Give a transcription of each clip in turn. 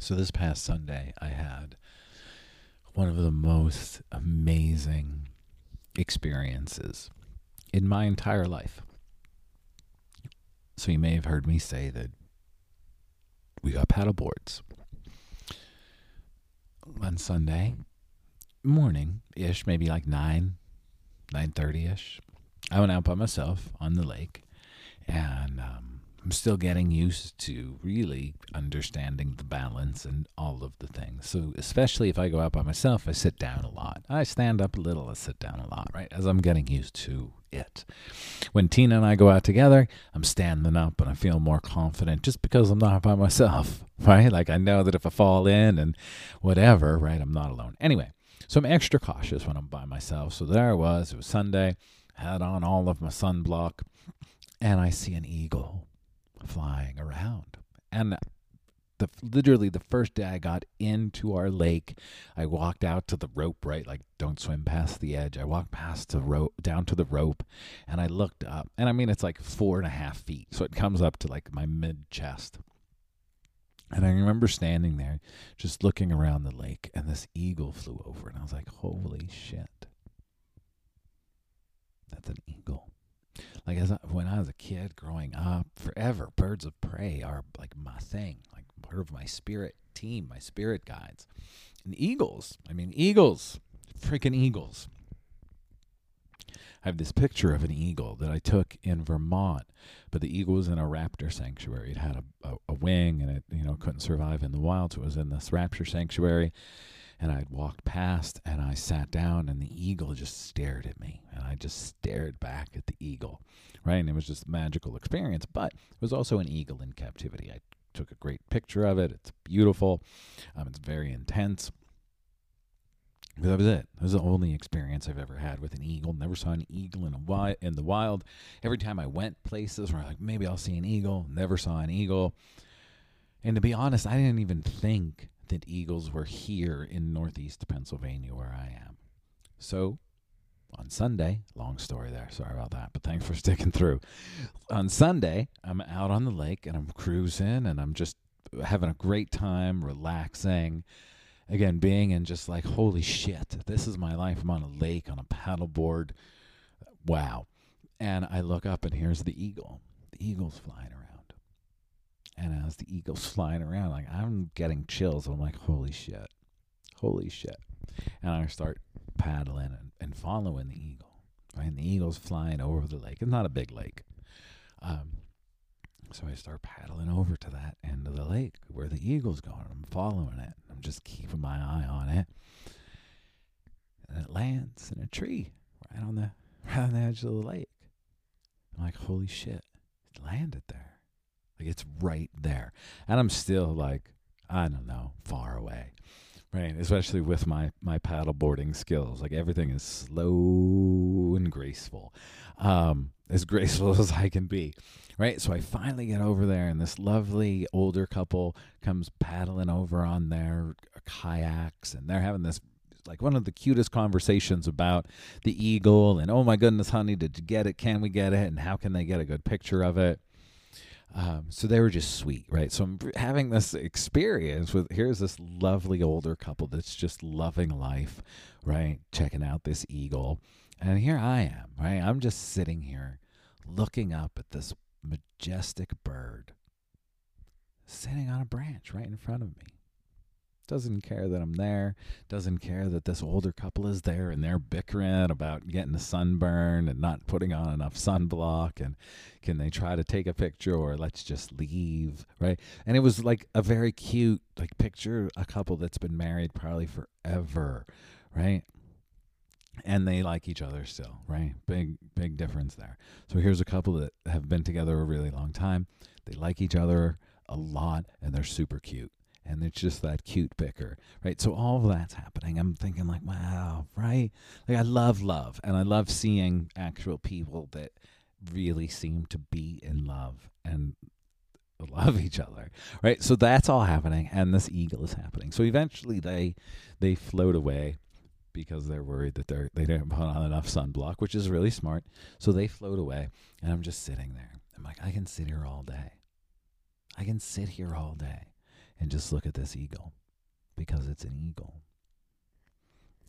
So, this past Sunday, I had one of the most amazing experiences in my entire life. So, you may have heard me say that we got paddle boards on Sunday morning ish, maybe like 9, 9.30 ish. I went out by myself on the lake and um, I'm still getting used to really understanding the balance and all of the things. So, especially if I go out by myself, I sit down a lot. I stand up a little, I sit down a lot, right? As I'm getting used to it. When Tina and I go out together, I'm standing up and I feel more confident just because I'm not by myself, right? Like I know that if I fall in and whatever, right, I'm not alone. Anyway, so I'm extra cautious when I'm by myself. So there I was. It was Sunday. Had on all of my sunblock, and I see an eagle flying around. And the literally the first day I got into our lake, I walked out to the rope, right? Like don't swim past the edge. I walked past the rope down to the rope and I looked up. And I mean it's like four and a half feet. So it comes up to like my mid chest. And I remember standing there just looking around the lake and this eagle flew over and I was like, Holy shit. That's an eagle. Like as I, when I was a kid growing up, forever birds of prey are like my thing, like part of my spirit team, my spirit guides. And eagles, I mean eagles, freaking eagles. I have this picture of an eagle that I took in Vermont, but the eagle was in a raptor sanctuary. It had a, a, a wing and it, you know, couldn't survive in the wild, so it was in this raptor sanctuary and I'd walked past and I sat down and the eagle just stared at me just stared back at the eagle right and it was just a magical experience but it was also an eagle in captivity I took a great picture of it it's beautiful um, it's very intense but that was it. That was the only experience I've ever had with an eagle. Never saw an eagle in wi- in the wild. Every time I went places where I'm like, maybe I'll see an eagle. Never saw an eagle. And to be honest, I didn't even think that eagles were here in northeast Pennsylvania where I am. So on Sunday, long story there, sorry about that, but thanks for sticking through. On Sunday, I'm out on the lake and I'm cruising and I'm just having a great time, relaxing. Again, being in just like, holy shit, this is my life. I'm on a lake, on a paddleboard. Wow. And I look up and here's the eagle. The eagle's flying around. And as the eagle's flying around, like I'm getting chills. I'm like, holy shit. Holy shit. And I start paddling and, and following the eagle. Right? And the eagle's flying over the lake. It's not a big lake. Um, so I start paddling over to that end of the lake where the eagle's going. I'm following it. I'm just keeping my eye on it. And it lands in a tree right on the right on the edge of the lake. I'm like, holy shit, it landed there. Like it's right there. And I'm still like, I don't know, far away. Right. Especially with my, my paddle boarding skills. Like everything is slow and graceful. Um, as graceful as I can be. Right. So I finally get over there and this lovely older couple comes paddling over on their kayaks and they're having this like one of the cutest conversations about the eagle and oh my goodness honey did you get it can we get it and how can they get a good picture of it um, so they were just sweet, right? So I'm having this experience with here's this lovely older couple that's just loving life, right? Checking out this eagle. And here I am, right? I'm just sitting here looking up at this majestic bird sitting on a branch right in front of me doesn't care that I'm there, doesn't care that this older couple is there and they're bickering about getting a sunburn and not putting on enough sunblock and can they try to take a picture or let's just leave, right? And it was like a very cute like picture a couple that's been married probably forever, right? and they like each other still, right? Big, big difference there. So here's a couple that have been together a really long time. They like each other. a lot and they're super cute and it's just that cute bicker, right? So all of that's happening. I'm thinking like, wow, right? Like I love love, and I love seeing actual people that really seem to be in love and love each other, right? So that's all happening, and this eagle is happening. So eventually they they float away because they're worried that they're they didn't put on enough sunblock, which is really smart. So they float away, and I'm just sitting there. I'm like, I can sit here all day. I can sit here all day and just look at this eagle because it's an eagle.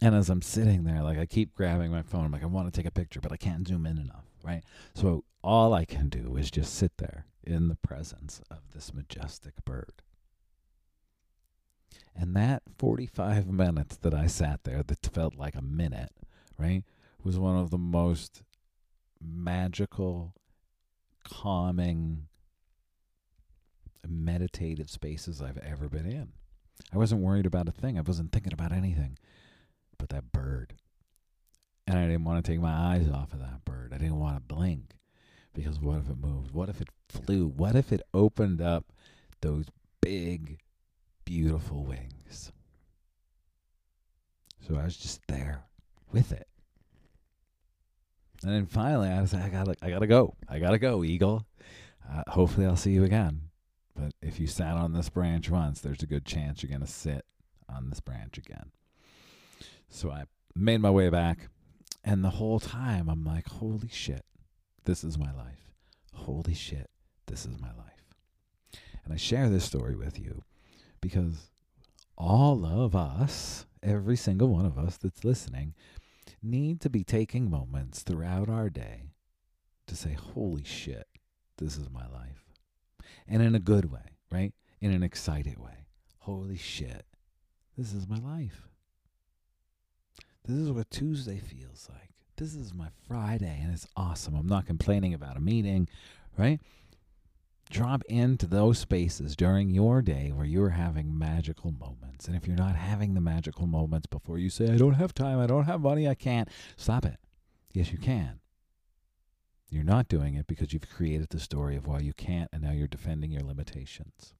And as I'm sitting there, like I keep grabbing my phone, I'm like, I want to take a picture, but I can't zoom in enough, right? So all I can do is just sit there in the presence of this majestic bird. And that 45 minutes that I sat there, that felt like a minute, right, was one of the most magical, calming, meditative spaces I've ever been in. I wasn't worried about a thing. I wasn't thinking about anything but that bird. And I didn't want to take my eyes off of that bird. I didn't want to blink because what if it moved? What if it flew? What if it opened up those big, beautiful wings? So I was just there with it. And then finally, I was like, I gotta, I gotta go. I gotta go, eagle. Uh, hopefully, I'll see you again. But if you sat on this branch once, there's a good chance you're going to sit on this branch again. So I made my way back, and the whole time I'm like, holy shit, this is my life. Holy shit, this is my life. And I share this story with you because all of us, every single one of us that's listening, need to be taking moments throughout our day to say, holy shit, this is my life and in a good way, right? In an excited way. Holy shit, this is my life. This is what Tuesday feels like. This is my Friday, and it's awesome. I'm not complaining about a meeting, right? Drop into those spaces during your day where you're having magical moments. And if you're not having the magical moments before you say, I don't have time, I don't have money, I can't, stop it. Yes, you can. You're not doing it because you've created the story of why you can't, and now you're defending your limitations.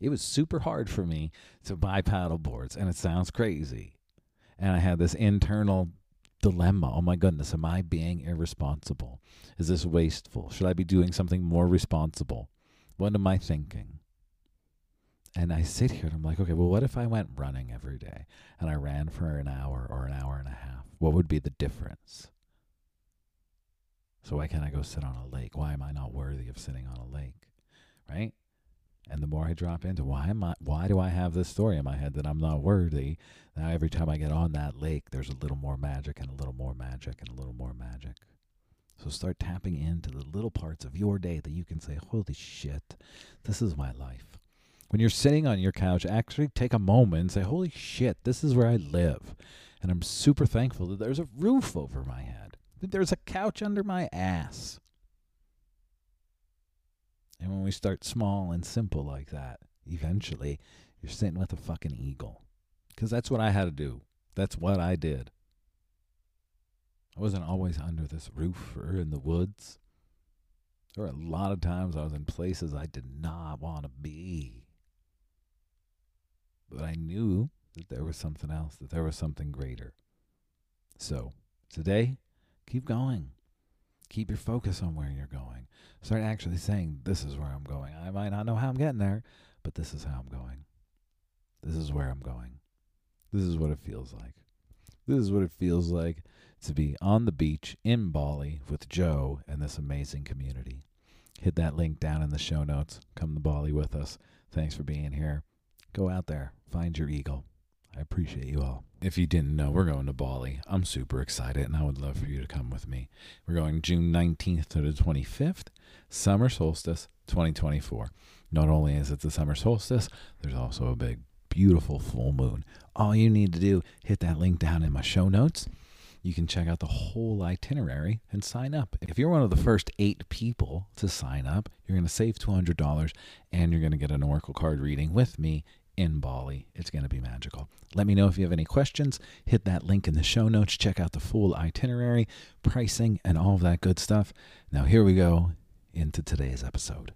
It was super hard for me to buy paddle boards, and it sounds crazy. And I had this internal dilemma. Oh my goodness, am I being irresponsible? Is this wasteful? Should I be doing something more responsible? What am I thinking? And I sit here and I'm like, okay, well, what if I went running every day and I ran for an hour or an hour and a half? What would be the difference? So why can't I go sit on a lake? Why am I not worthy of sitting on a lake? Right? And the more I drop into why am I why do I have this story in my head that I'm not worthy? Now every time I get on that lake, there's a little more magic and a little more magic and a little more magic. So start tapping into the little parts of your day that you can say, Holy shit, this is my life. When you're sitting on your couch, actually take a moment and say, Holy shit, this is where I live. And I'm super thankful that there's a roof over my head. There's a couch under my ass. And when we start small and simple like that, eventually you're sitting with a fucking eagle. Because that's what I had to do. That's what I did. I wasn't always under this roof or in the woods. There were a lot of times I was in places I did not want to be. But I knew that there was something else, that there was something greater. So, today, Keep going. Keep your focus on where you're going. Start actually saying, This is where I'm going. I might not know how I'm getting there, but this is how I'm going. This is where I'm going. This is what it feels like. This is what it feels like to be on the beach in Bali with Joe and this amazing community. Hit that link down in the show notes. Come to Bali with us. Thanks for being here. Go out there, find your eagle. I appreciate you all. If you didn't know, we're going to Bali. I'm super excited, and I would love for you to come with me. We're going June 19th to the 25th, summer solstice 2024. Not only is it the summer solstice, there's also a big, beautiful full moon. All you need to do, hit that link down in my show notes. You can check out the whole itinerary and sign up. If you're one of the first eight people to sign up, you're going to save $200 and you're going to get an Oracle card reading with me in Bali. It's going to be magical. Let me know if you have any questions. Hit that link in the show notes. Check out the full itinerary, pricing, and all of that good stuff. Now, here we go into today's episode.